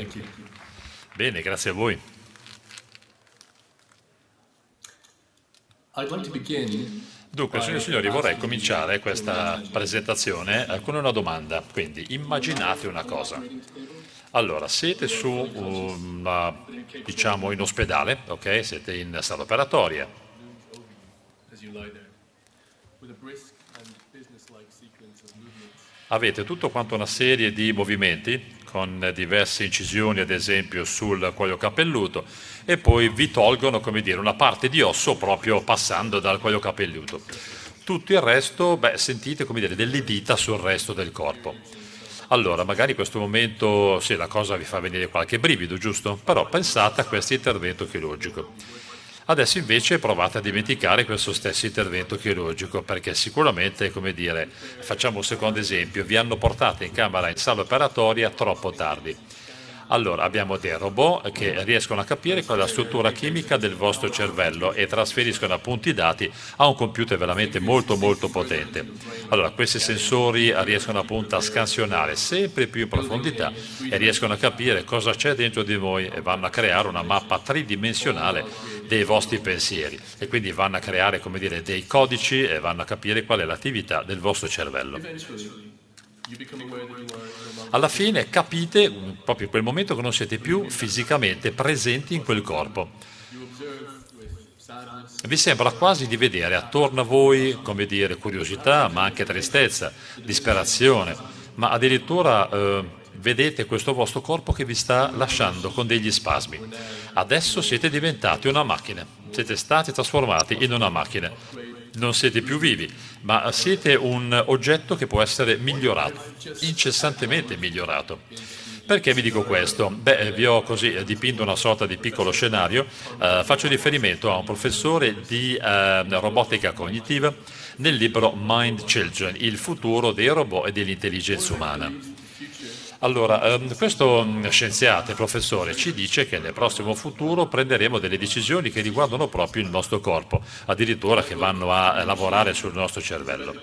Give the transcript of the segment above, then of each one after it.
Thank you. Bene, grazie a voi. Dunque, signori e signori, vorrei cominciare questa presentazione eh, con una domanda. Quindi, immaginate una cosa. Allora, siete su, una, diciamo, in ospedale, ok? Siete in sala operatoria. Avete tutto quanto una serie di movimenti con diverse incisioni, ad esempio sul cuoio capelluto, e poi vi tolgono, dire, una parte di osso proprio passando dal cuoio capelluto. Tutto il resto, beh, sentite, dire, delle dita sul resto del corpo. Allora, magari in questo momento, sì, la cosa vi fa venire qualche brivido, giusto? Però pensate a questo intervento chirurgico. Adesso invece provate a dimenticare questo stesso intervento chirurgico perché sicuramente, come dire, facciamo un secondo esempio, vi hanno portato in camera in sala operatoria troppo tardi. Allora abbiamo dei robot che riescono a capire qual è la struttura chimica del vostro cervello e trasferiscono appunto i dati a un computer veramente molto molto potente. Allora questi sensori riescono appunto a scansionare sempre più in profondità e riescono a capire cosa c'è dentro di voi e vanno a creare una mappa tridimensionale dei vostri pensieri e quindi vanno a creare come dire dei codici e vanno a capire qual è l'attività del vostro cervello. Alla fine capite proprio in quel momento che non siete più fisicamente presenti in quel corpo. Vi sembra quasi di vedere attorno a voi, come dire, curiosità, ma anche tristezza, disperazione, ma addirittura eh, vedete questo vostro corpo che vi sta lasciando con degli spasmi. Adesso siete diventati una macchina, siete stati trasformati in una macchina. Non siete più vivi, ma siete un oggetto che può essere migliorato, incessantemente migliorato. Perché vi dico questo? Beh, vi ho così dipinto una sorta di piccolo scenario. Eh, faccio riferimento a un professore di eh, robotica cognitiva nel libro Mind Children, il futuro dei robot e dell'intelligenza umana. Allora, ehm, questo mm, scienziato e professore ci dice che nel prossimo futuro prenderemo delle decisioni che riguardano proprio il nostro corpo, addirittura che vanno a eh, lavorare sul nostro cervello.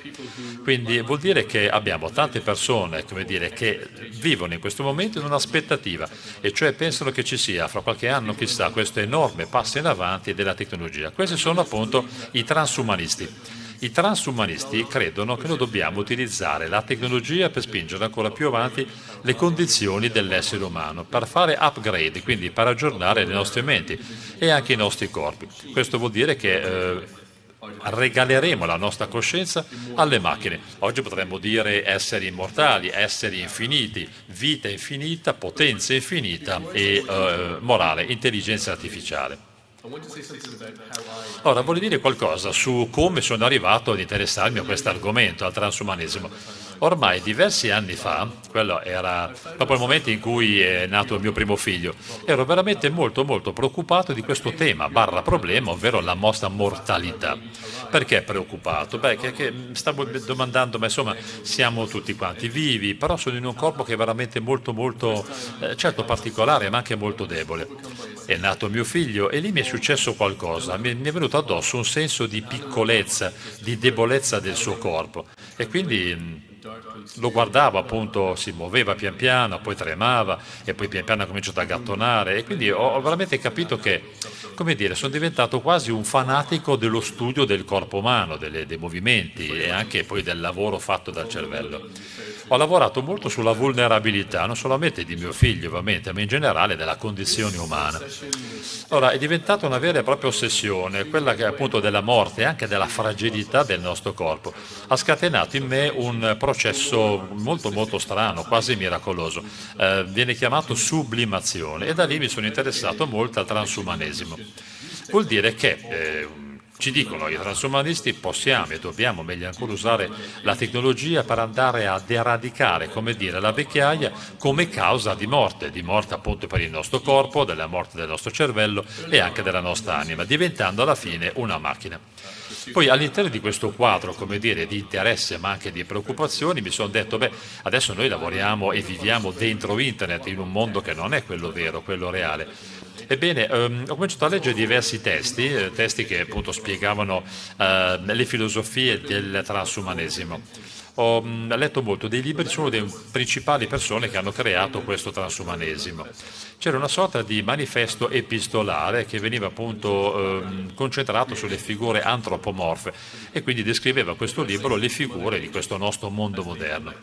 Quindi vuol dire che abbiamo tante persone, dire, che vivono in questo momento in un'aspettativa, e cioè pensano che ci sia fra qualche anno, chissà, questo enorme passo in avanti della tecnologia. Questi sono appunto i transumanisti. I transumanisti credono che noi dobbiamo utilizzare la tecnologia per spingere ancora più avanti le condizioni dell'essere umano, per fare upgrade, quindi per aggiornare le nostre menti e anche i nostri corpi. Questo vuol dire che eh, regaleremo la nostra coscienza alle macchine. Oggi potremmo dire esseri immortali, esseri infiniti, vita infinita, potenza infinita e eh, morale, intelligenza artificiale. Ora, voglio dire qualcosa su come sono arrivato ad interessarmi a questo argomento, al transumanesimo. Ormai diversi anni fa, quello era proprio il momento in cui è nato il mio primo figlio, ero veramente molto molto preoccupato di questo tema, barra problema, ovvero la nostra mortalità. Perché preoccupato? Beh, che, che stavo domandando, ma insomma, siamo tutti quanti vivi, però sono in un corpo che è veramente molto molto, eh, certo particolare, ma anche molto debole. È nato mio figlio e lì mi è successo qualcosa, mi mi è venuto addosso un senso di piccolezza, di debolezza del suo corpo e quindi mh, lo guardavo appunto, si muoveva pian piano, poi tremava e poi pian piano ha cominciato a gattonare e quindi ho veramente capito che, come dire, sono diventato quasi un fanatico dello studio del corpo umano, delle- dei movimenti e anche poi del lavoro fatto dal cervello. Ho lavorato molto sulla vulnerabilità, non solamente di mio figlio ovviamente, ma in generale della condizione umana. Ora, è diventata una vera e propria ossessione, quella che appunto della morte e anche della fragilità del nostro corpo. Ha scatenato in me un processo molto molto strano, quasi miracoloso. Eh, viene chiamato sublimazione e da lì mi sono interessato molto al transumanesimo. Vuol dire che... eh, ci dicono i transumanisti possiamo e dobbiamo meglio ancora usare la tecnologia per andare ad eradicare, come dire, la vecchiaia come causa di morte, di morte appunto per il nostro corpo, della morte del nostro cervello e anche della nostra anima, diventando alla fine una macchina. Poi all'interno di questo quadro, come dire, di interesse ma anche di preoccupazioni, mi sono detto, beh, adesso noi lavoriamo e viviamo dentro internet in un mondo che non è quello vero, quello reale. Ebbene, ehm, ho cominciato a leggere diversi testi, eh, testi che appunto spiegavano eh, le filosofie del transumanesimo. Ho mh, letto molto dei libri, sono delle principali persone che hanno creato questo transumanesimo. C'era una sorta di manifesto epistolare che veniva appunto ehm, concentrato sulle figure antropomorfe e quindi descriveva questo libro le figure di questo nostro mondo moderno.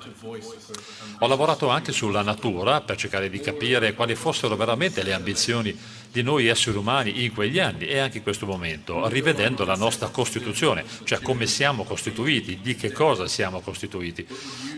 Ho lavorato anche sulla natura per cercare di capire quali fossero veramente le ambizioni di noi esseri umani in quegli anni e anche in questo momento, rivedendo la nostra Costituzione, cioè come siamo costituiti, di che cosa siamo costituiti.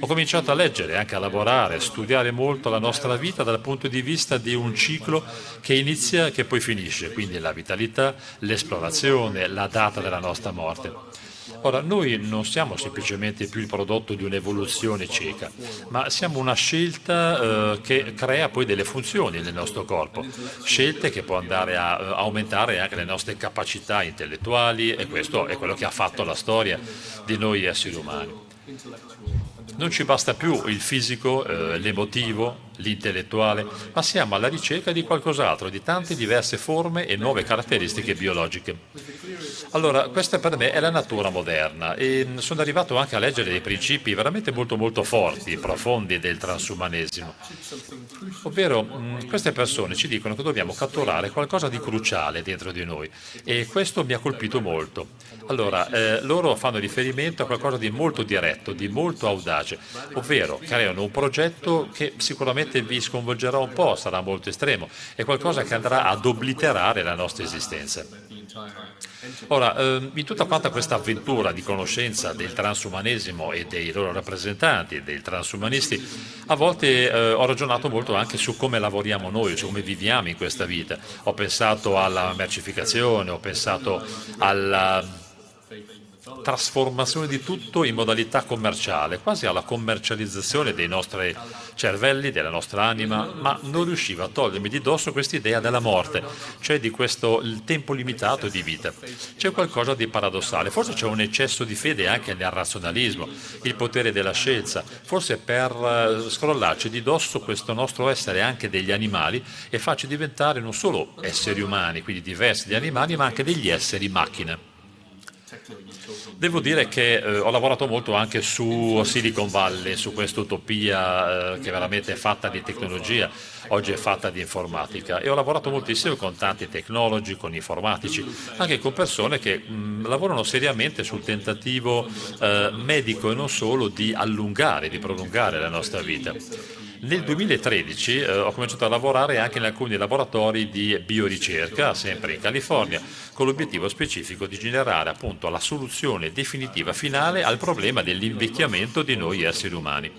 Ho cominciato a leggere, anche a lavorare, a studiare molto la nostra vita dal punto di vista di un ciclo che inizia e che poi finisce, quindi la vitalità, l'esplorazione, la data della nostra morte. Ora, noi non siamo semplicemente più il prodotto di un'evoluzione cieca, ma siamo una scelta eh, che crea poi delle funzioni nel nostro corpo, scelte che può andare a uh, aumentare anche le nostre capacità intellettuali e questo è quello che ha fatto la storia di noi esseri umani. Non ci basta più il fisico, eh, l'emotivo, l'intellettuale, ma siamo alla ricerca di qualcos'altro, di tante diverse forme e nuove caratteristiche biologiche. Allora, questa per me è la natura moderna e sono arrivato anche a leggere dei principi veramente molto molto forti, profondi del transumanesimo. Ovvero, queste persone ci dicono che dobbiamo catturare qualcosa di cruciale dentro di noi e questo mi ha colpito molto. Allora, eh, loro fanno riferimento a qualcosa di molto diretto, di molto audace, ovvero creano un progetto che sicuramente vi sconvolgerà un po', sarà molto estremo, è qualcosa che andrà ad obliterare la nostra esistenza. Ora, ehm, in tutta quanta questa avventura di conoscenza del transumanesimo e dei loro rappresentanti, dei transumanisti, a volte eh, ho ragionato molto anche su come lavoriamo noi, su come viviamo in questa vita. Ho pensato alla mercificazione, ho pensato alla trasformazione di tutto in modalità commerciale, quasi alla commercializzazione dei nostri cervelli, della nostra anima, ma non riusciva a togliermi di dosso questa idea della morte, cioè di questo tempo limitato di vita. C'è qualcosa di paradossale, forse c'è un eccesso di fede anche nel razionalismo, il potere della scienza, forse per eh, scrollarci di dosso questo nostro essere anche degli animali e farci diventare non solo esseri umani, quindi diversi dagli animali, ma anche degli esseri macchine. Devo dire che eh, ho lavorato molto anche su Silicon Valley, su questa utopia eh, che veramente è fatta di tecnologia, oggi è fatta di informatica e ho lavorato moltissimo con tanti tecnologi, con informatici, anche con persone che mh, lavorano seriamente sul tentativo eh, medico e non solo di allungare, di prolungare la nostra vita. Nel 2013 eh, ho cominciato a lavorare anche in alcuni laboratori di bioricerca, sempre in California, con l'obiettivo specifico di generare appunto la soluzione definitiva finale al problema dell'invecchiamento di noi esseri umani.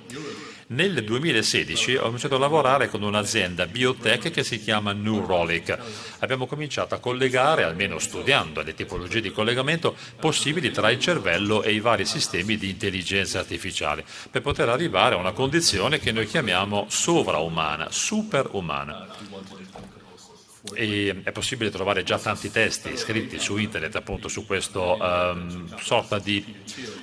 Nel 2016 ho cominciato a lavorare con un'azienda biotech che si chiama Neurolic. Abbiamo cominciato a collegare, almeno studiando le tipologie di collegamento possibili tra il cervello e i vari sistemi di intelligenza artificiale, per poter arrivare a una condizione che noi chiamiamo sovraumana, superumana e è possibile trovare già tanti testi scritti su internet appunto su questa um, sorta di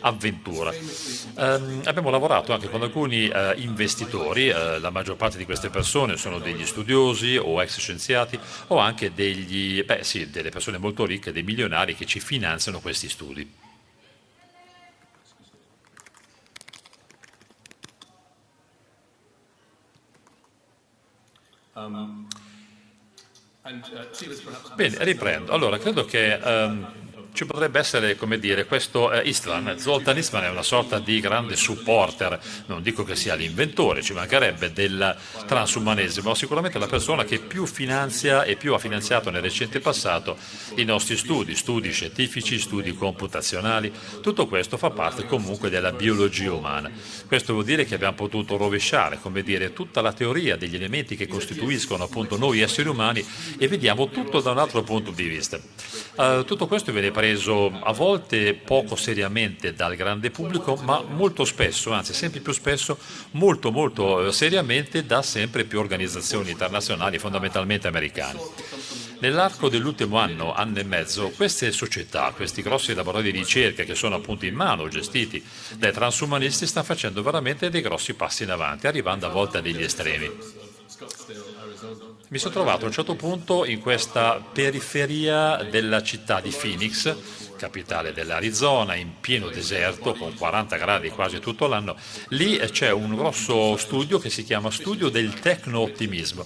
avventura. Um, abbiamo lavorato anche con alcuni uh, investitori, uh, la maggior parte di queste persone sono degli studiosi o ex scienziati o anche degli, beh, sì, delle persone molto ricche, dei milionari che ci finanziano questi studi. Um, Bene, riprendo. Allora, credo che um, ci potrebbe essere, come dire, questo eh, Istvan, Zoltan Istvan è una sorta di grande supporter, non dico che sia l'inventore, ci mancherebbe del transumanesimo, ma sicuramente la persona che più finanzia e più ha finanziato nel recente passato i nostri studi, studi scientifici, studi computazionali, tutto questo fa parte comunque della biologia umana. Questo vuol dire che abbiamo potuto rovesciare, come dire, tutta la teoria degli elementi che costituiscono appunto noi esseri umani e vediamo tutto da un altro punto di vista. Uh, tutto questo viene preso preso a volte poco seriamente dal grande pubblico, ma molto spesso, anzi sempre più spesso, molto molto eh, seriamente da sempre più organizzazioni internazionali, fondamentalmente americane. Nell'arco dell'ultimo anno, anno e mezzo, queste società, questi grossi laboratori di ricerca che sono appunto in mano, gestiti dai transumanisti, stanno facendo veramente dei grossi passi in avanti, arrivando a volte a degli estremi. Mi sono trovato a un certo punto in questa periferia della città di Phoenix, capitale dell'Arizona, in pieno deserto, con 40 gradi quasi tutto l'anno. Lì c'è un grosso studio che si chiama Studio del Tecno-Ottimismo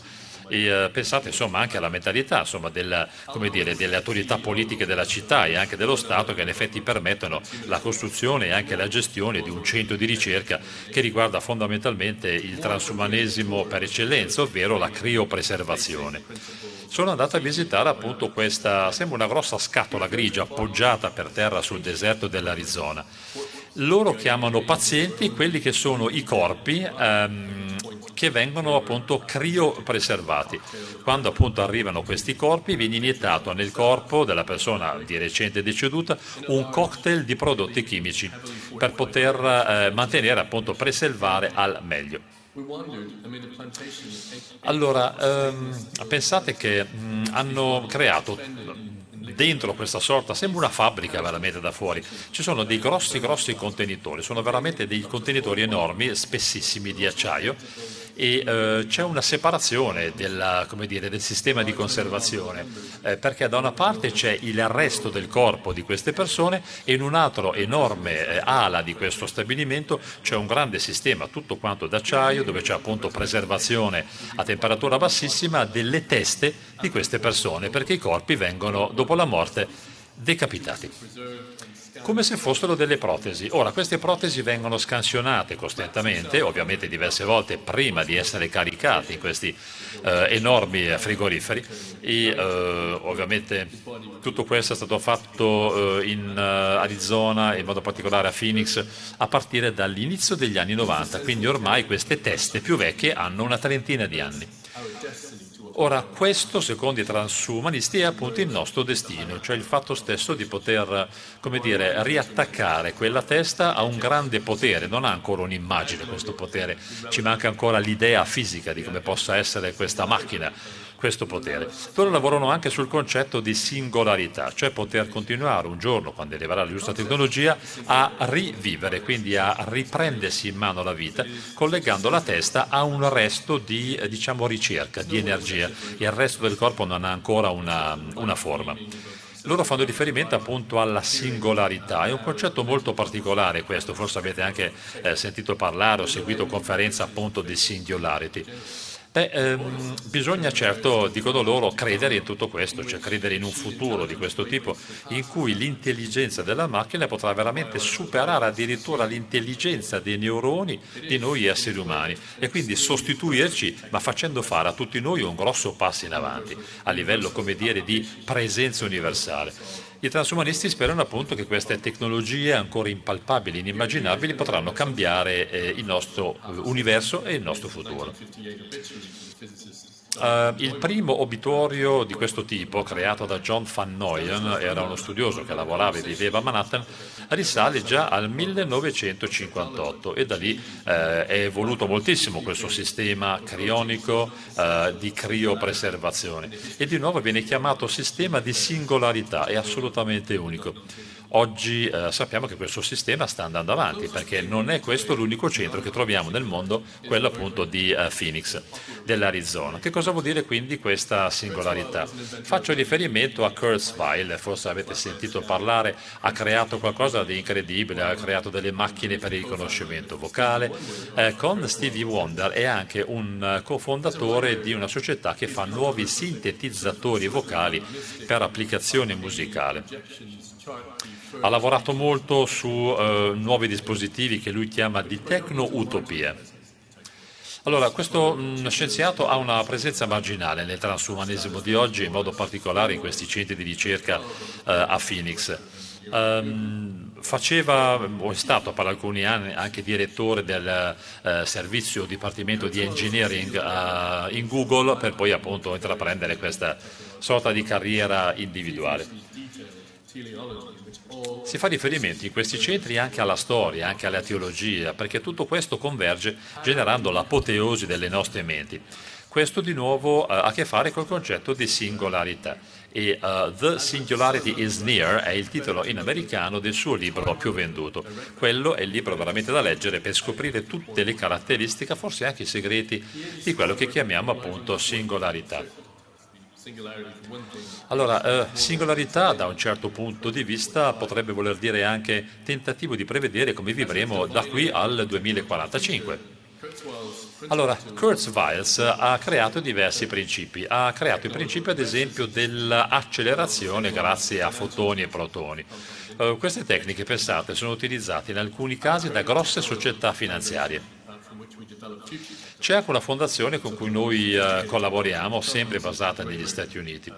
e eh, pensate insomma anche alla mentalità insomma, della, dire, delle autorità politiche della città e anche dello Stato che in effetti permettono la costruzione e anche la gestione di un centro di ricerca che riguarda fondamentalmente il transumanesimo per eccellenza, ovvero la criopreservazione. Sono andato a visitare appunto questa, sembra una grossa scatola grigia appoggiata per terra sul deserto dell'Arizona. Loro chiamano pazienti quelli che sono i corpi ehm, che vengono appunto criopreservati. Quando appunto arrivano questi corpi viene iniettato nel corpo della persona di recente deceduta un cocktail di prodotti chimici per poter eh, mantenere appunto preservare al meglio. Allora, ehm, pensate che mh, hanno creato dentro questa sorta, sembra una fabbrica veramente da fuori, ci sono dei grossi grossi contenitori, sono veramente dei contenitori enormi, spessissimi di acciaio e eh, c'è una separazione della, dire, del sistema di conservazione, eh, perché da una parte c'è il resto del corpo di queste persone e in un altro enorme eh, ala di questo stabilimento c'è un grande sistema, tutto quanto d'acciaio, dove c'è appunto preservazione a temperatura bassissima delle teste di queste persone, perché i corpi vengono dopo la morte decapitati come se fossero delle protesi. Ora, queste protesi vengono scansionate costantemente, ovviamente diverse volte prima di essere caricate in questi eh, enormi frigoriferi e eh, ovviamente tutto questo è stato fatto eh, in uh, Arizona, in modo particolare a Phoenix, a partire dall'inizio degli anni 90, quindi ormai queste teste più vecchie hanno una trentina di anni. Ora, questo, secondo i transumanisti, è appunto il nostro destino, cioè il fatto stesso di poter, come dire, riattaccare quella testa a un grande potere. Non ha ancora un'immagine questo potere, ci manca ancora l'idea fisica di come possa essere questa macchina questo potere. Loro lavorano anche sul concetto di singolarità, cioè poter continuare un giorno, quando arriverà la giusta tecnologia, a rivivere, quindi a riprendersi in mano la vita, collegando la testa a un resto di diciamo, ricerca, di energia. Il resto del corpo non ha ancora una, una forma loro fanno riferimento appunto alla singolarità, è un concetto molto particolare questo, forse avete anche eh, sentito parlare o seguito conferenze appunto di singularity. Beh, ehm, bisogna certo, dicono loro, credere in tutto questo, cioè credere in un futuro di questo tipo in cui l'intelligenza della macchina potrà veramente superare addirittura l'intelligenza dei neuroni di noi esseri umani e quindi sostituirci, ma facendo fare a tutti noi un grosso passo in avanti a livello, come dire, di presenza universale. I transumanisti sperano appunto che queste tecnologie ancora impalpabili, inimmaginabili, potranno cambiare eh, il nostro universo e il nostro futuro. Uh, il primo obituario di questo tipo, creato da John Van Noyen, era uno studioso che lavorava e viveva a Manhattan, risale già al 1958 e da lì eh, è evoluto moltissimo questo sistema crionico eh, di criopreservazione e di nuovo viene chiamato sistema di singolarità, è assolutamente unico. Oggi eh, sappiamo che questo sistema sta andando avanti perché non è questo l'unico centro che troviamo nel mondo, quello appunto di uh, Phoenix, dell'Arizona. Che cosa vuol dire quindi questa singolarità? Faccio riferimento a Kurzweil, forse avete sentito parlare, ha creato qualcosa di incredibile, ha creato delle macchine per il riconoscimento vocale. Eh, con Stevie Wonder è anche un uh, cofondatore di una società che fa nuovi sintetizzatori vocali per applicazione musicale ha lavorato molto su eh, nuovi dispositivi che lui chiama di tecno-utopie. Allora, questo mh, mm, scienziato ha una presenza marginale nel transumanesimo di oggi, in modo particolare in questi centri di ricerca eh, a Phoenix. Um, faceva, o è stato per alcuni anni anche direttore del uh, servizio dipartimento di engineering uh, in Google per poi appunto intraprendere questa sorta di carriera individuale. Si fa riferimento in questi centri anche alla storia, anche alla teologia, perché tutto questo converge generando l'apoteosi delle nostre menti. Questo di nuovo uh, ha a che fare col concetto di singolarità e uh, The Singularity is Near è il titolo in americano del suo libro più venduto. Quello è il libro veramente da leggere per scoprire tutte le caratteristiche, forse anche i segreti di quello che chiamiamo appunto singolarità. Allora, eh, singolarità da un certo punto di vista potrebbe voler dire anche tentativo di prevedere come vivremo da qui al 2045. Allora, Kurzweils ha creato diversi principi. Ha creato il principio, ad esempio, dell'accelerazione grazie a fotoni e protoni. Uh, queste tecniche, pensate, sono utilizzate in alcuni casi da grosse società finanziarie. C'è anche una fondazione con cui noi eh, collaboriamo, sempre basata negli Stati Uniti.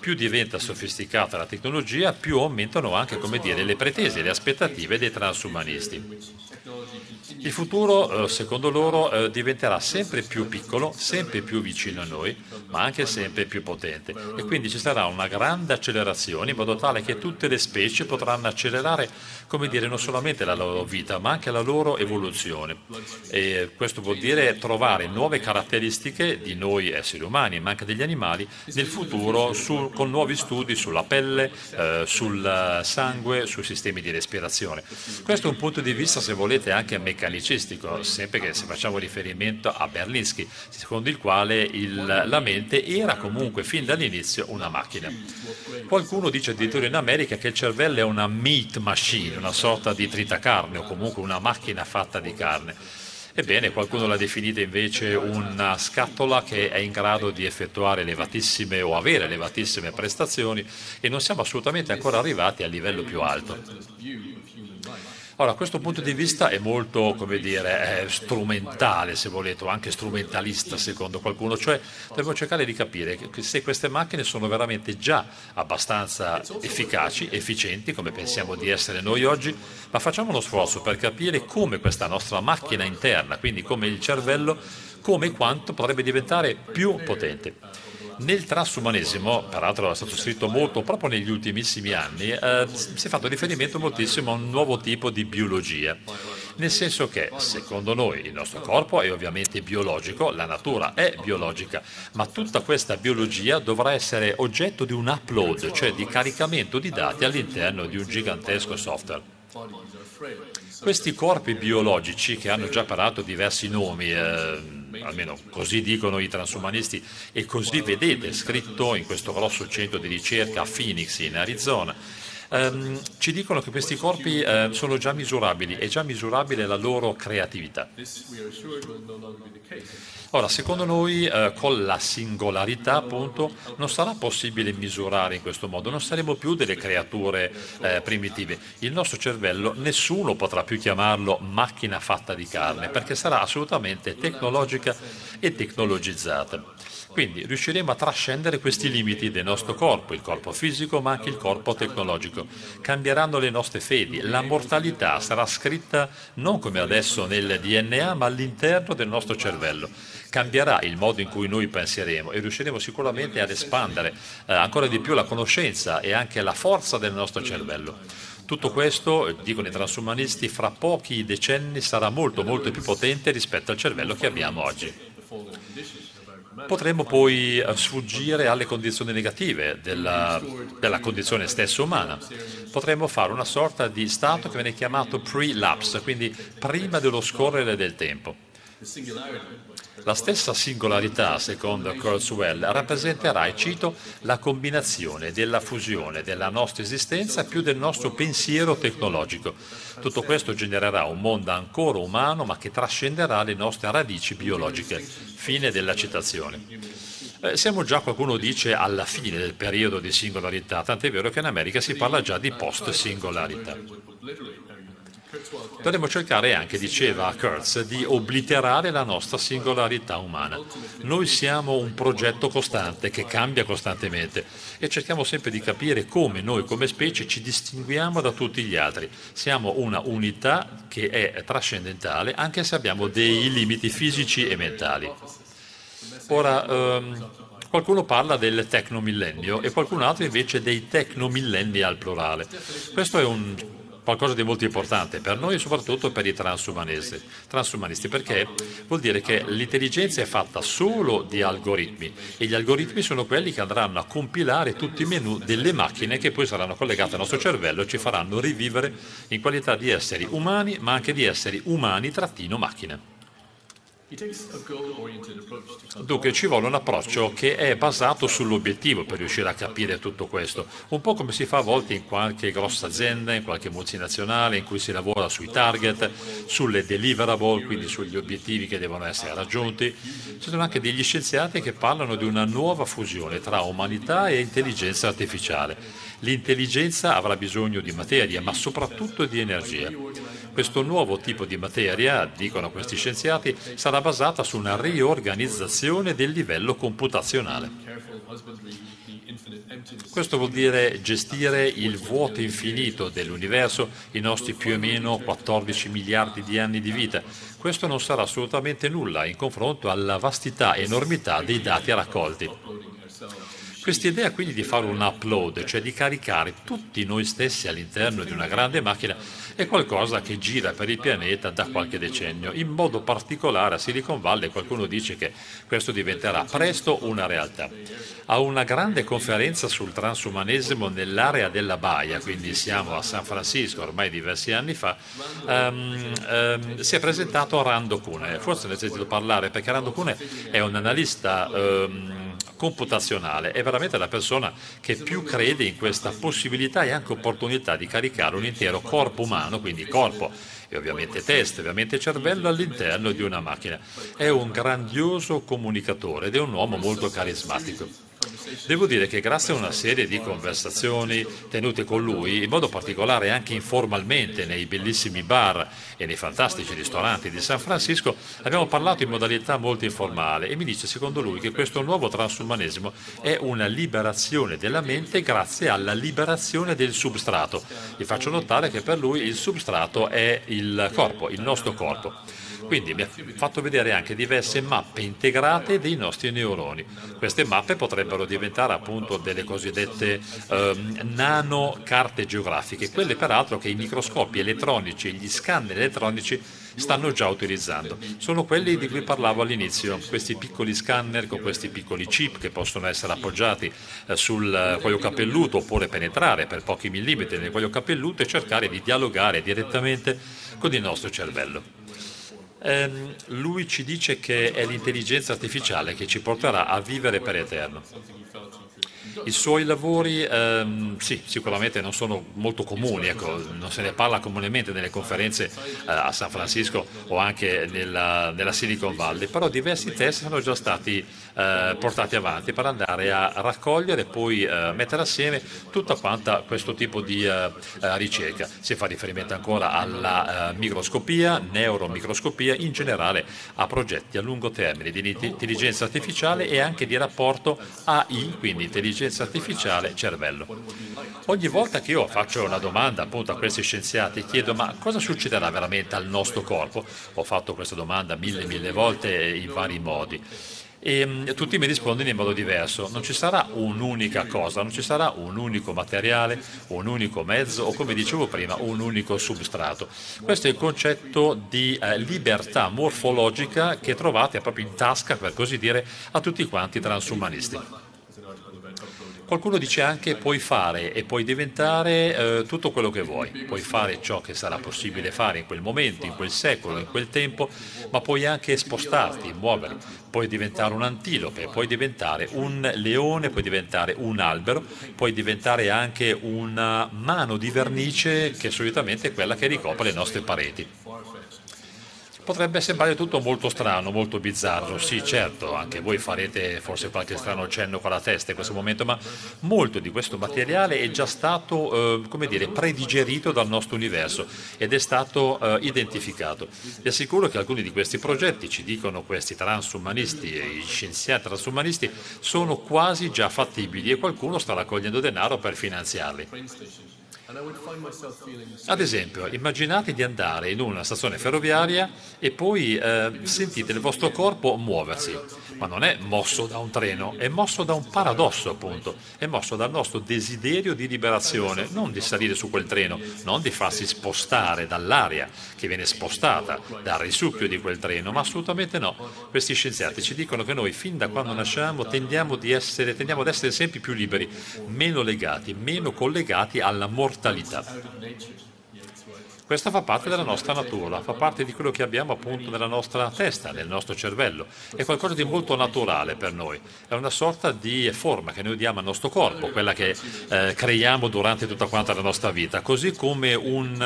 Più diventa sofisticata la tecnologia, più aumentano anche dire, le pretese, le aspettative dei transumanisti. Il futuro, eh, secondo loro, eh, diventerà sempre più piccolo, sempre più vicino a noi, ma anche sempre più potente. E quindi ci sarà una grande accelerazione in modo tale che tutte le specie potranno accelerare, come dire, non solamente la loro vita, ma anche la loro evoluzione. E questo vuol dire trovare nuove caratteristiche di noi esseri umani, ma anche degli animali, nel futuro su, con nuovi studi sulla pelle, eh, sul sangue, sui sistemi di respirazione. Questo è un punto di vista, se volete, anche meccanico meccanicistico, sempre che se facciamo riferimento a Berlinski, secondo il quale il, la mente era comunque fin dall'inizio una macchina. Qualcuno dice addirittura in America che il cervello è una meat machine, una sorta di tritacarne o comunque una macchina fatta di carne. Ebbene, qualcuno l'ha definita invece una scatola che è in grado di effettuare elevatissime o avere elevatissime prestazioni e non siamo assolutamente ancora arrivati al livello più alto. Ora, questo punto di vista è molto, come dire, strumentale, se volete, o anche strumentalista, secondo qualcuno, cioè dobbiamo cercare di capire se queste macchine sono veramente già abbastanza efficaci, efficienti, come pensiamo di essere noi oggi, ma facciamo uno sforzo per capire come questa nostra macchina interna, quindi come il cervello, come quanto potrebbe diventare più potente. Nel transumanesimo, peraltro è stato scritto molto proprio negli ultimissimi anni, eh, si è fatto riferimento moltissimo a un nuovo tipo di biologia. Nel senso che, secondo noi, il nostro corpo è ovviamente biologico, la natura è biologica, ma tutta questa biologia dovrà essere oggetto di un upload, cioè di caricamento di dati all'interno di un gigantesco software. Questi corpi biologici, che hanno già peraltro diversi nomi, eh, almeno così dicono i transumanisti e così vedete scritto in questo grosso centro di ricerca a Phoenix in Arizona, ehm, ci dicono che questi corpi eh, sono già misurabili, è già misurabile la loro creatività. Ora, secondo noi, eh, con la singolarità, appunto, non sarà possibile misurare in questo modo, non saremo più delle creature eh, primitive. Il nostro cervello, nessuno potrà più chiamarlo macchina fatta di carne, perché sarà assolutamente tecnologica e tecnologizzata. Quindi riusciremo a trascendere questi limiti del nostro corpo, il corpo fisico ma anche il corpo tecnologico. Cambieranno le nostre fedi, la mortalità sarà scritta non come adesso nel DNA ma all'interno del nostro cervello. Cambierà il modo in cui noi penseremo e riusciremo sicuramente ad espandere eh, ancora di più la conoscenza e anche la forza del nostro cervello. Tutto questo, dicono i transumanisti, fra pochi decenni sarà molto molto più potente rispetto al cervello che abbiamo oggi. Potremmo poi eh, sfuggire alle condizioni negative della, della condizione stessa umana. Potremmo fare una sorta di stato che viene chiamato pre-lapse, quindi prima dello scorrere del tempo. La stessa singolarità, secondo Kurzweil, rappresenterà, e cito, la combinazione della fusione della nostra esistenza più del nostro pensiero tecnologico. Tutto questo genererà un mondo ancora umano ma che trascenderà le nostre radici biologiche. Fine della citazione. Eh, siamo già, qualcuno dice, alla fine del periodo di singolarità, tant'è vero che in America si parla già di post-singolarità. Dovremmo cercare anche, diceva Kurtz, di obliterare la nostra singolarità umana. Noi siamo un progetto costante che cambia costantemente e cerchiamo sempre di capire come noi come specie ci distinguiamo da tutti gli altri. Siamo una unità che è trascendentale anche se abbiamo dei limiti fisici e mentali. Ora, ehm, qualcuno parla del tecnomillennio e qualcun altro invece dei tecnomillenni al plurale. Questo è un qualcosa di molto importante per noi e soprattutto per i transumanisti, transumanisti, perché vuol dire che l'intelligenza è fatta solo di algoritmi e gli algoritmi sono quelli che andranno a compilare tutti i menu delle macchine che poi saranno collegate al nostro cervello e ci faranno rivivere in qualità di esseri umani, ma anche di esseri umani trattino macchine. Dunque ci vuole un approccio che è basato sull'obiettivo per riuscire a capire tutto questo, un po' come si fa a volte in qualche grossa azienda, in qualche multinazionale in cui si lavora sui target, sulle deliverable, quindi sugli obiettivi che devono essere raggiunti. Ci sono anche degli scienziati che parlano di una nuova fusione tra umanità e intelligenza artificiale. L'intelligenza avrà bisogno di materia, ma soprattutto di energia. Questo nuovo tipo di materia, dicono questi scienziati, sarà basata su una riorganizzazione del livello computazionale. Questo vuol dire gestire il vuoto infinito dell'universo, i nostri più o meno 14 miliardi di anni di vita. Questo non sarà assolutamente nulla in confronto alla vastità e enormità dei dati raccolti. Questa idea quindi di fare un upload, cioè di caricare tutti noi stessi all'interno di una grande macchina, è qualcosa che gira per il pianeta da qualche decennio. In modo particolare a Silicon Valley qualcuno dice che questo diventerà presto una realtà. A una grande conferenza sul transumanesimo nell'area della Baia, quindi siamo a San Francisco ormai diversi anni fa, um, um, si è presentato Rando Kune. Forse ne sentito parlare perché Rando Kune è un analista um, computazionale, è veramente la persona che più crede in questa possibilità e anche opportunità di caricare un intero corpo umano, quindi corpo e ovviamente testa, ovviamente cervello all'interno di una macchina. È un grandioso comunicatore ed è un uomo molto carismatico. Devo dire che grazie a una serie di conversazioni tenute con lui, in modo particolare anche informalmente nei bellissimi bar e nei fantastici ristoranti di San Francisco, abbiamo parlato in modalità molto informale e mi dice secondo lui che questo nuovo transumanesimo è una liberazione della mente grazie alla liberazione del substrato. Gli faccio notare che per lui il substrato è il corpo, il nostro corpo. Quindi ha fatto vedere anche diverse mappe integrate dei nostri neuroni. Queste mappe potrebbero diventare appunto delle cosiddette eh, nano carte geografiche, quelle peraltro che i microscopi elettronici e gli scanner elettronici stanno già utilizzando. Sono quelli di cui parlavo all'inizio, questi piccoli scanner con questi piccoli chip che possono essere appoggiati eh, sul cuoio capelluto oppure penetrare per pochi millimetri nel cuoio capelluto e cercare di dialogare direttamente con il nostro cervello. Ehm, lui ci dice che è l'intelligenza artificiale che ci porterà a vivere per eterno. I suoi lavori ehm, sì, sicuramente non sono molto comuni, ecco, non se ne parla comunemente nelle conferenze eh, a San Francisco o anche nella, nella, Silicon Valley, però diversi test sono già stati eh, portati avanti per andare a raccogliere e poi eh, mettere assieme tutta quanta questo tipo di eh, eh, ricerca. Si fa riferimento ancora alla eh, microscopia, neuromicroscopia, in generale a progetti a lungo termine di intelligenza artificiale e anche di rapporto AI, quindi intelligenza artificiale cervello. Ogni volta che io faccio una domanda appunto a questi scienziati chiedo ma cosa succederà veramente al nostro corpo? Ho fatto questa domanda mille mille volte in vari modi e um, tutti mi rispondono in modo diverso. Non ci sarà un'unica cosa, non ci sarà un unico materiale, un unico mezzo o come dicevo prima un unico substrato. Questo è il concetto di eh, libertà morfologica che trovate proprio in tasca, per così dire, a tutti quanti transumanisti. Qualcuno dice anche puoi fare e puoi diventare eh, tutto quello che vuoi, puoi fare ciò che sarà possibile fare in quel momento, in quel secolo, in quel tempo, ma puoi anche spostarti, muoverti, puoi diventare un antilope, puoi diventare un leone, puoi diventare un albero, puoi diventare anche una mano di vernice che solitamente è quella che ricopre le nostre pareti. Potrebbe sembrare tutto molto strano, molto bizzarro, sì certo, anche voi farete forse qualche strano cenno con la testa in questo momento, ma molto di questo materiale è già stato, eh, come dire, predigerito dal nostro universo ed è stato eh, identificato. Vi assicuro che alcuni di questi progetti, ci dicono questi transumanisti e gli scienziati transumanisti, sono quasi già fattibili e qualcuno sta raccogliendo denaro per finanziarli. Ad esempio, immaginate di andare in una stazione ferroviaria e poi eh, sentite il vostro corpo muoversi, ma non è mosso da un treno, è mosso da un paradosso appunto, è mosso dal nostro desiderio di liberazione, non di salire su quel treno, non di farsi spostare dall'aria che viene spostata dal risucchio di quel treno, ma assolutamente no. Questi scienziati ci dicono che noi fin da quando nasciamo tendiamo, essere, tendiamo ad essere sempre più liberi, meno legati, meno collegati alla mortalità mortalità. Questo fa parte della nostra natura, fa parte di quello che abbiamo appunto nella nostra testa, nel nostro cervello. È qualcosa di molto naturale per noi, è una sorta di forma che noi diamo al nostro corpo, quella che eh, creiamo durante tutta quanta la nostra vita, così come un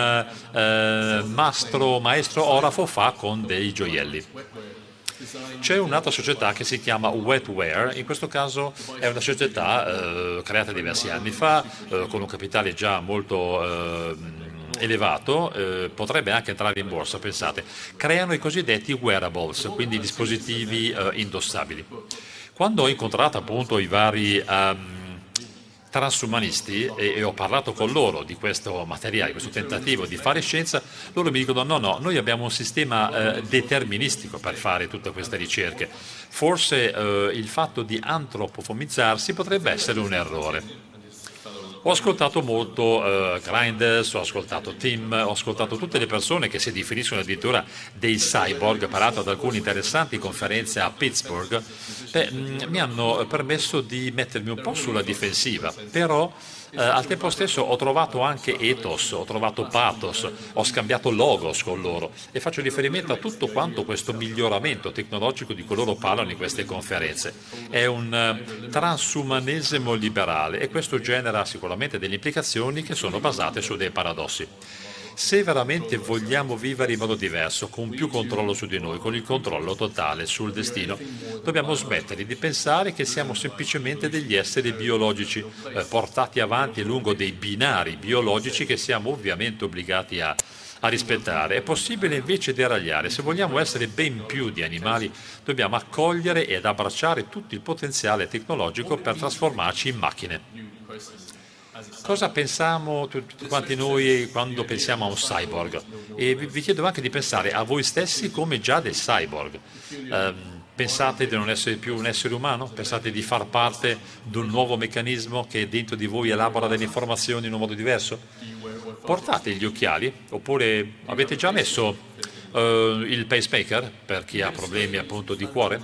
eh, mastro, maestro orafo fa con dei gioielli. C'è un'altra società che si chiama Wetware, in questo caso è una società eh, creata diversi anni fa, eh, con un capitale già molto eh, elevato, eh, potrebbe anche entrare in borsa, pensate. Creano i cosiddetti wearables, quindi dispositivi eh, indossabili. Quando ho incontrato appunto i vari... Um, transumanisti e, e, ho parlato con loro di questo materiale, questo tentativo di fare scienza, loro mi dicono no, no, noi abbiamo un sistema eh, deterministico per fare tutte queste ricerche. Forse eh, il fatto di antropofomizzarsi potrebbe essere un errore. Ho ascoltato molto uh, Grinders, ho ascoltato Tim, ho ascoltato tutte le persone che si definiscono addirittura dei cyborg, parlato ad alcune interessanti conferenze a Pittsburgh, Beh, mm, mi hanno permesso di mettermi un po' sulla difensiva, però eh, al tempo stesso ho trovato anche ethos, ho trovato pathos, ho scambiato logos con loro e faccio riferimento a tutto quanto questo miglioramento tecnologico di cui loro parlano in queste conferenze. È un eh, transumanesimo liberale e questo genera sicuramente delle implicazioni che sono basate su dei paradossi. Se veramente vogliamo vivere in modo diverso, con più controllo su di noi, con il controllo totale sul destino, dobbiamo smettere di pensare che siamo semplicemente degli esseri biologici eh, portati avanti lungo dei binari biologici che siamo ovviamente obbligati a, a rispettare. È possibile invece deragliare. Se vogliamo essere ben più di animali, dobbiamo accogliere ed abbracciare tutto il potenziale tecnologico per trasformarci in macchine. Cosa pensiamo tutti quanti noi quando pensiamo a un cyborg? E vi chiedo anche di pensare a voi stessi come già dei cyborg. Um, pensate di non essere più un essere umano? Pensate di far parte di un nuovo meccanismo che dentro di voi elabora delle informazioni in un modo diverso? Portate gli occhiali oppure avete già messo uh, il pacemaker per chi ha problemi appunto di cuore?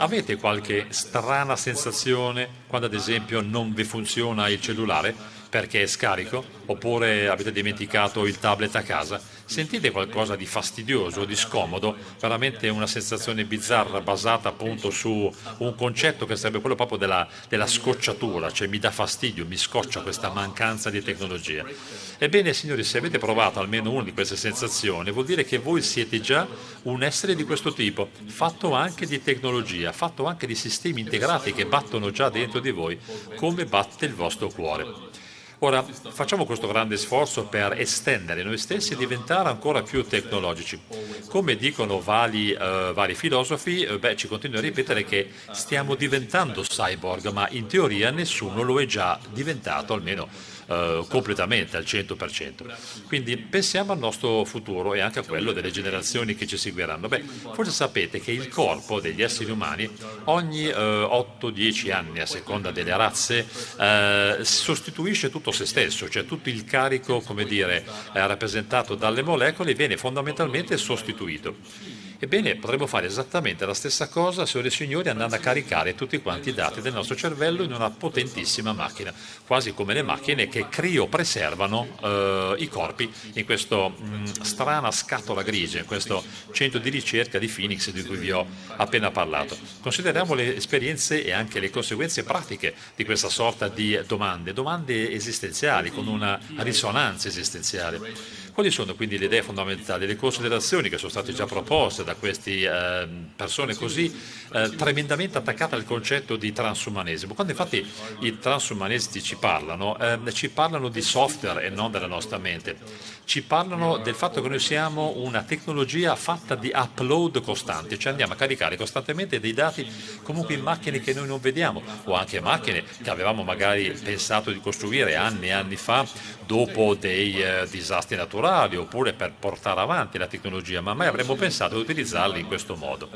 Avete qualche strana sensazione quando ad esempio non vi funziona il cellulare perché è scarico oppure avete dimenticato il tablet a casa? Sentite qualcosa di fastidioso, di scomodo, veramente una sensazione bizzarra basata appunto su un concetto che sarebbe quello proprio della, della scocciatura, cioè mi dà fastidio, mi scoccia questa mancanza di tecnologia. Ebbene signori, se avete provato almeno una di queste sensazioni, vuol dire che voi siete già un essere di questo tipo, fatto anche di tecnologia, fatto anche di sistemi integrati che battono già dentro di voi come batte il vostro cuore. Ora facciamo questo grande sforzo per estendere noi stessi e diventare ancora più tecnologici. Come dicono vari, uh, vari filosofi, uh, beh, ci continuano a ripetere che stiamo diventando cyborg, ma in teoria nessuno lo è già diventato, almeno eh, completamente al 100%. Quindi pensiamo al nostro futuro e anche a quello delle generazioni che ci seguiranno. Beh, forse sapete che il corpo degli esseri umani ogni eh, 8-10 anni, a seconda delle razze, eh, sostituisce tutto se stesso, cioè tutto il carico, come dire, eh, rappresentato dalle molecole viene fondamentalmente sostituito. Ebbene, potremmo fare esattamente la stessa cosa, signore e signori, andando a caricare tutti quanti i dati del nostro cervello in una potentissima macchina, quasi come le macchine che criopreservano eh, i corpi in questa mm, strana scatola grigia, in questo centro di ricerca di Phoenix di cui vi ho appena parlato. Consideriamo le esperienze e anche le conseguenze pratiche di questa sorta di domande, domande esistenziali, con una risonanza esistenziale. Quali sono quindi le idee fondamentali, le considerazioni che sono state già proposte da queste eh, persone così eh, tremendamente attaccate al concetto di transumanesimo? Quando infatti i transumanisti ci parlano, eh, ci parlano di software e non della nostra mente, ci parlano del fatto che noi siamo una tecnologia fatta di upload costante, cioè andiamo a caricare costantemente dei dati comunque in macchine che noi non vediamo o anche macchine che avevamo magari pensato di costruire anni e anni fa dopo dei eh, disastri naturali oppure per portare avanti la tecnologia, ma mai avremmo pensato di utilizzarli in questo modo.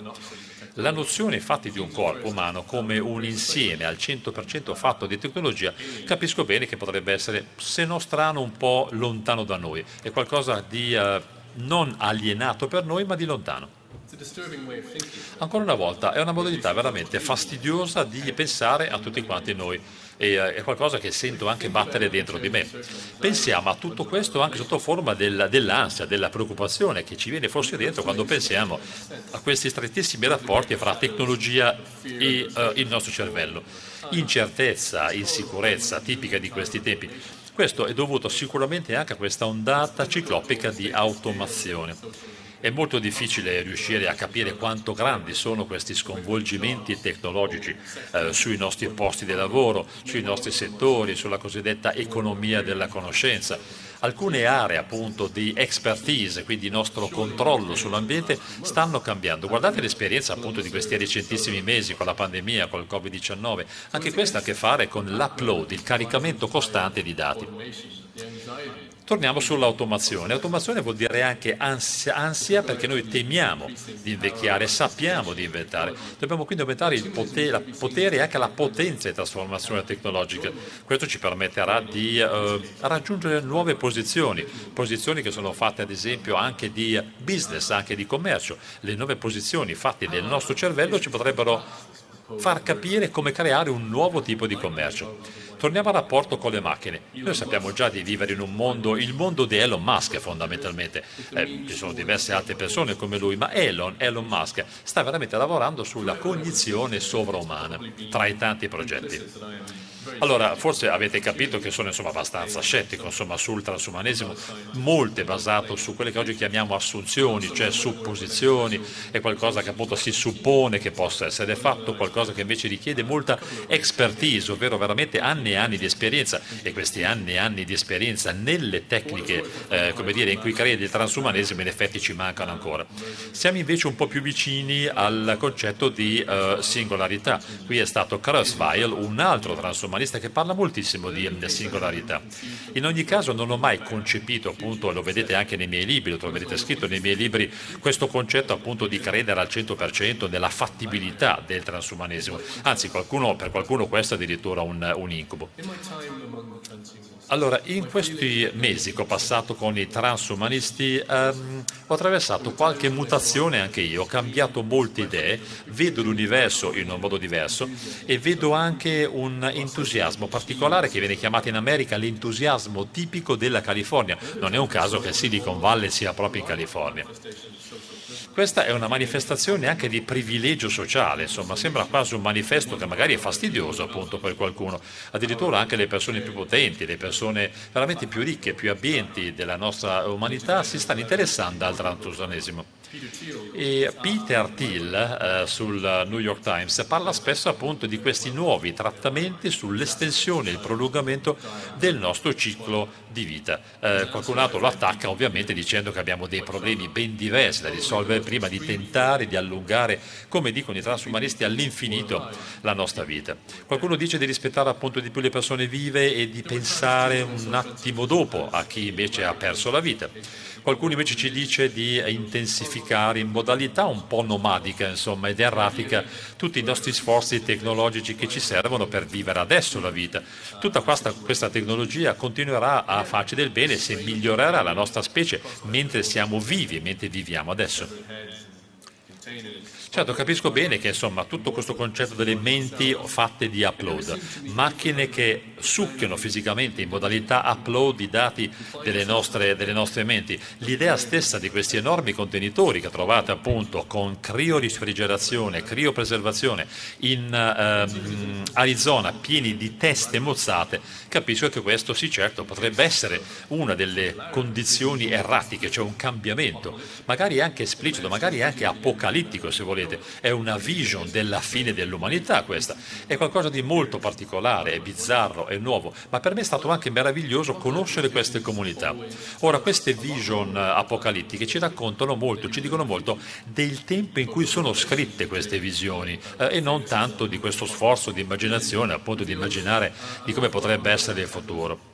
La nozione infatti di un corpo umano come un insieme al 100% fatto di tecnologia capisco bene che potrebbe essere, se non strano, un po' lontano da noi, è qualcosa di eh, non alienato per noi ma di lontano. Ancora una volta, è una modalità veramente fastidiosa di pensare a tutti quanti noi. eh, è qualcosa che sento anche battere dentro di me. Pensiamo a tutto questo anche sotto forma del, dell'ansia, della preoccupazione che ci viene forse dentro quando pensiamo a questi strettissimi rapporti fra tecnologia e uh, il nostro cervello. Incertezza, insicurezza tipica di questi tempi. Questo è dovuto sicuramente anche a questa ondata ciclopica di automazione. È molto difficile riuscire a capire quanto grandi sono questi sconvolgimenti tecnologici eh, sui nostri posti di lavoro, sui nostri settori, sulla cosiddetta economia della conoscenza. Alcune aree appunto di expertise, quindi nostro controllo sull'ambiente, stanno cambiando. Guardate l'esperienza appunto di questi recentissimi mesi con la pandemia, con il Covid-19, anche questa ha a che fare con l'upload, il caricamento costante di dati. Torniamo sull'automazione. Automazione vuol dire anche ansia, ansia, perché noi temiamo di invecchiare, sappiamo di inventare. Dobbiamo quindi aumentare il potere, potere e anche la potenza di trasformazione tecnologica. Questo ci permetterà di eh, raggiungere nuove posizioni, posizioni che sono fatte ad esempio anche di business, anche di commercio. Le nuove posizioni fatte nel nostro cervello ci potrebbero far capire come creare un nuovo tipo di commercio. Torniamo al rapporto con le macchine. Noi sappiamo già di vivere in un mondo, il mondo di Elon Musk fondamentalmente. Eh, ci sono diverse altre persone come lui, ma Elon, Elon Musk sta veramente lavorando sulla cognizione sovraumana tra i tanti progetti. Allora, forse avete capito che sono insomma, abbastanza scettico insomma, sul transumanesimo, molto basato su quelle che oggi chiamiamo assunzioni, cioè supposizioni, è qualcosa che appunto si suppone che possa essere fatto, qualcosa che invece richiede molta expertise, ovvero veramente anni e anni di esperienza e questi anni e anni di esperienza nelle tecniche eh, come dire, in cui crede il transumanesimo in effetti ci mancano ancora. Siamo invece un po' più vicini al concetto di uh, singolarità. Qui è stato Kurzweil, un altro transumanesimo umanista che parla moltissimo di singolarità. In ogni caso non ho mai concepito, appunto, lo vedete anche nei miei libri, lo troverete scritto nei miei libri, questo concetto appunto di credere al 100% nella fattibilità del transumanesimo. Anzi, qualcuno, per qualcuno questo è addirittura un, un incubo. Allora, in questi mesi che ho passato con i transumanisti ehm, ho attraversato qualche mutazione anche io, ho cambiato molte idee, vedo l'universo in un modo diverso e vedo anche un entusiasmo particolare che viene chiamato in America l'entusiasmo tipico della California. Non è un caso che Silicon Valley sia proprio in California. Questa è una manifestazione anche di privilegio sociale, insomma, sembra quasi un manifesto che magari è fastidioso appunto per qualcuno. Addirittura anche le persone più potenti, le persone veramente più ricche, più abbienti della nostra umanità si stanno interessando al trantusanesimo. E Peter Thiel eh, sul New York Times parla spesso appunto di questi nuovi trattamenti sull'estensione e il prolungamento del nostro ciclo di vita. Eh, qualcun altro lo attacca ovviamente dicendo che abbiamo dei problemi ben diversi da risolvere prima di tentare di allungare, come dicono i transumanisti, all'infinito la nostra vita. Qualcuno dice di rispettare appunto di più le persone vive e di pensare un attimo dopo a chi invece ha perso la vita. Qualcuno invece ci dice di intensificare in modalità un po' nomadica insomma, ed erratica tutti i nostri sforzi tecnologici che ci servono per vivere adesso la vita. Tutta questa, questa tecnologia continuerà a farci del bene se migliorerà la nostra specie mentre siamo vivi, mentre viviamo adesso. Certo, capisco bene che insomma tutto questo concetto delle menti fatte di upload, macchine che succhiano fisicamente in modalità upload i dati delle nostre, delle nostre menti, l'idea stessa di questi enormi contenitori che trovate appunto con criorisfrigerazione, criopreservazione in ehm, Arizona pieni di teste mozzate, capisco che questo sì certo potrebbe essere una delle condizioni erratiche, cioè un cambiamento, magari anche esplicito, magari anche apocalittico se volete, è una vision della fine dell'umanità questa, è qualcosa di molto particolare, è bizzarro, è nuovo, ma per me è stato anche meraviglioso conoscere queste comunità. Ora, queste vision apocalittiche ci raccontano molto, ci dicono molto del tempo in cui sono scritte queste visioni eh, e non tanto di questo sforzo di immaginazione, appunto di immaginare di come potrebbe essere il futuro.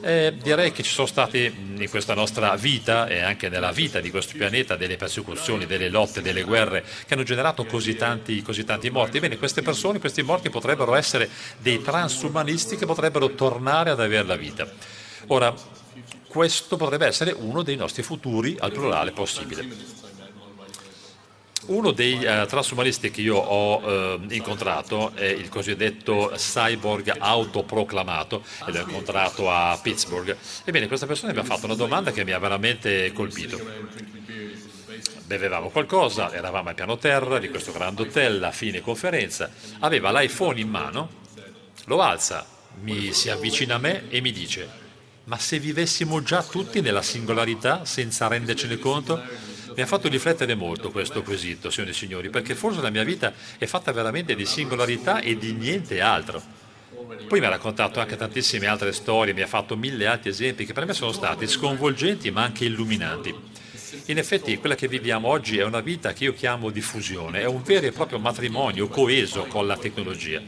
Eh, direi che ci sono state in questa nostra vita e anche nella vita di questo pianeta delle persecuzioni, delle lotte, delle guerre che hanno generato così tanti, così tanti morti. Ebbene, queste persone, questi morti potrebbero essere dei transumanisti che potrebbero tornare ad avere la vita. Ora, questo potrebbe essere uno dei nostri futuri al plurale possibile. Uno dei eh, transumanisti che io ho eh, incontrato è il cosiddetto cyborg autoproclamato e l'ho incontrato a Pittsburgh. Ebbene, questa persona mi ha fatto una domanda che mi ha veramente colpito. Bevevamo qualcosa, eravamo al piano terra di questo grande hotel, a fine conferenza, aveva l'iPhone in mano, lo alza, mi si avvicina a me e mi dice, ma se vivessimo già tutti nella singolarità senza rendercene conto? Mi ha fatto riflettere molto questo quesito, signori e signori, perché forse la mia vita è fatta veramente di singolarità e di niente altro. Poi mi ha raccontato anche tantissime altre storie, mi ha fatto mille altri esempi che per me sono stati sconvolgenti ma anche illuminanti. In effetti quella che viviamo oggi è una vita che io chiamo di fusione, è un vero e proprio matrimonio coeso con la tecnologia.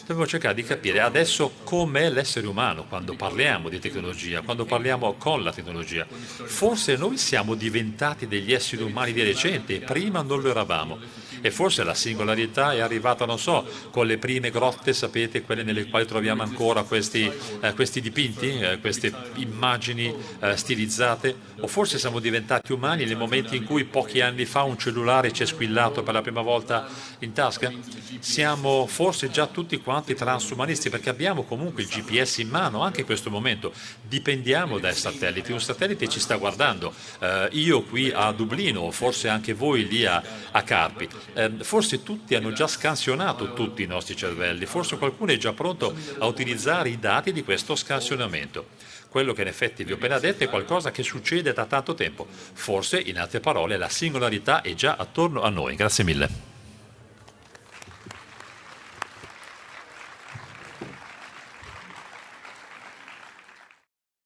Dobbiamo cercare di capire adesso com'è l'essere umano quando parliamo di tecnologia, quando parliamo con la tecnologia. Forse noi siamo diventati degli esseri umani di recente, prima non lo eravamo. E forse la singolarità è arrivata, non so, con le prime grotte, sapete, quelle nelle quali troviamo ancora questi, eh, questi dipinti, eh, queste immagini eh, stilizzate, o forse siamo diventati umani nel momento in cui pochi anni fa un cellulare ci è squillato per la prima volta in tasca? Siamo forse già tutti quanti transumanisti perché abbiamo comunque il GPS in mano anche in questo momento, dipendiamo dai satelliti, un satellite ci sta guardando, eh, io qui a Dublino, forse anche voi lì a, a Carpi eh, forse tutti hanno già scansionato tutti i nostri cervelli, forse qualcuno è già pronto a utilizzare i dati di questo scansionamento. Quello che in effetti vi ho appena detto è qualcosa che succede da tanto tempo. Forse, in altre parole, la singolarità è già attorno a noi. Grazie mille.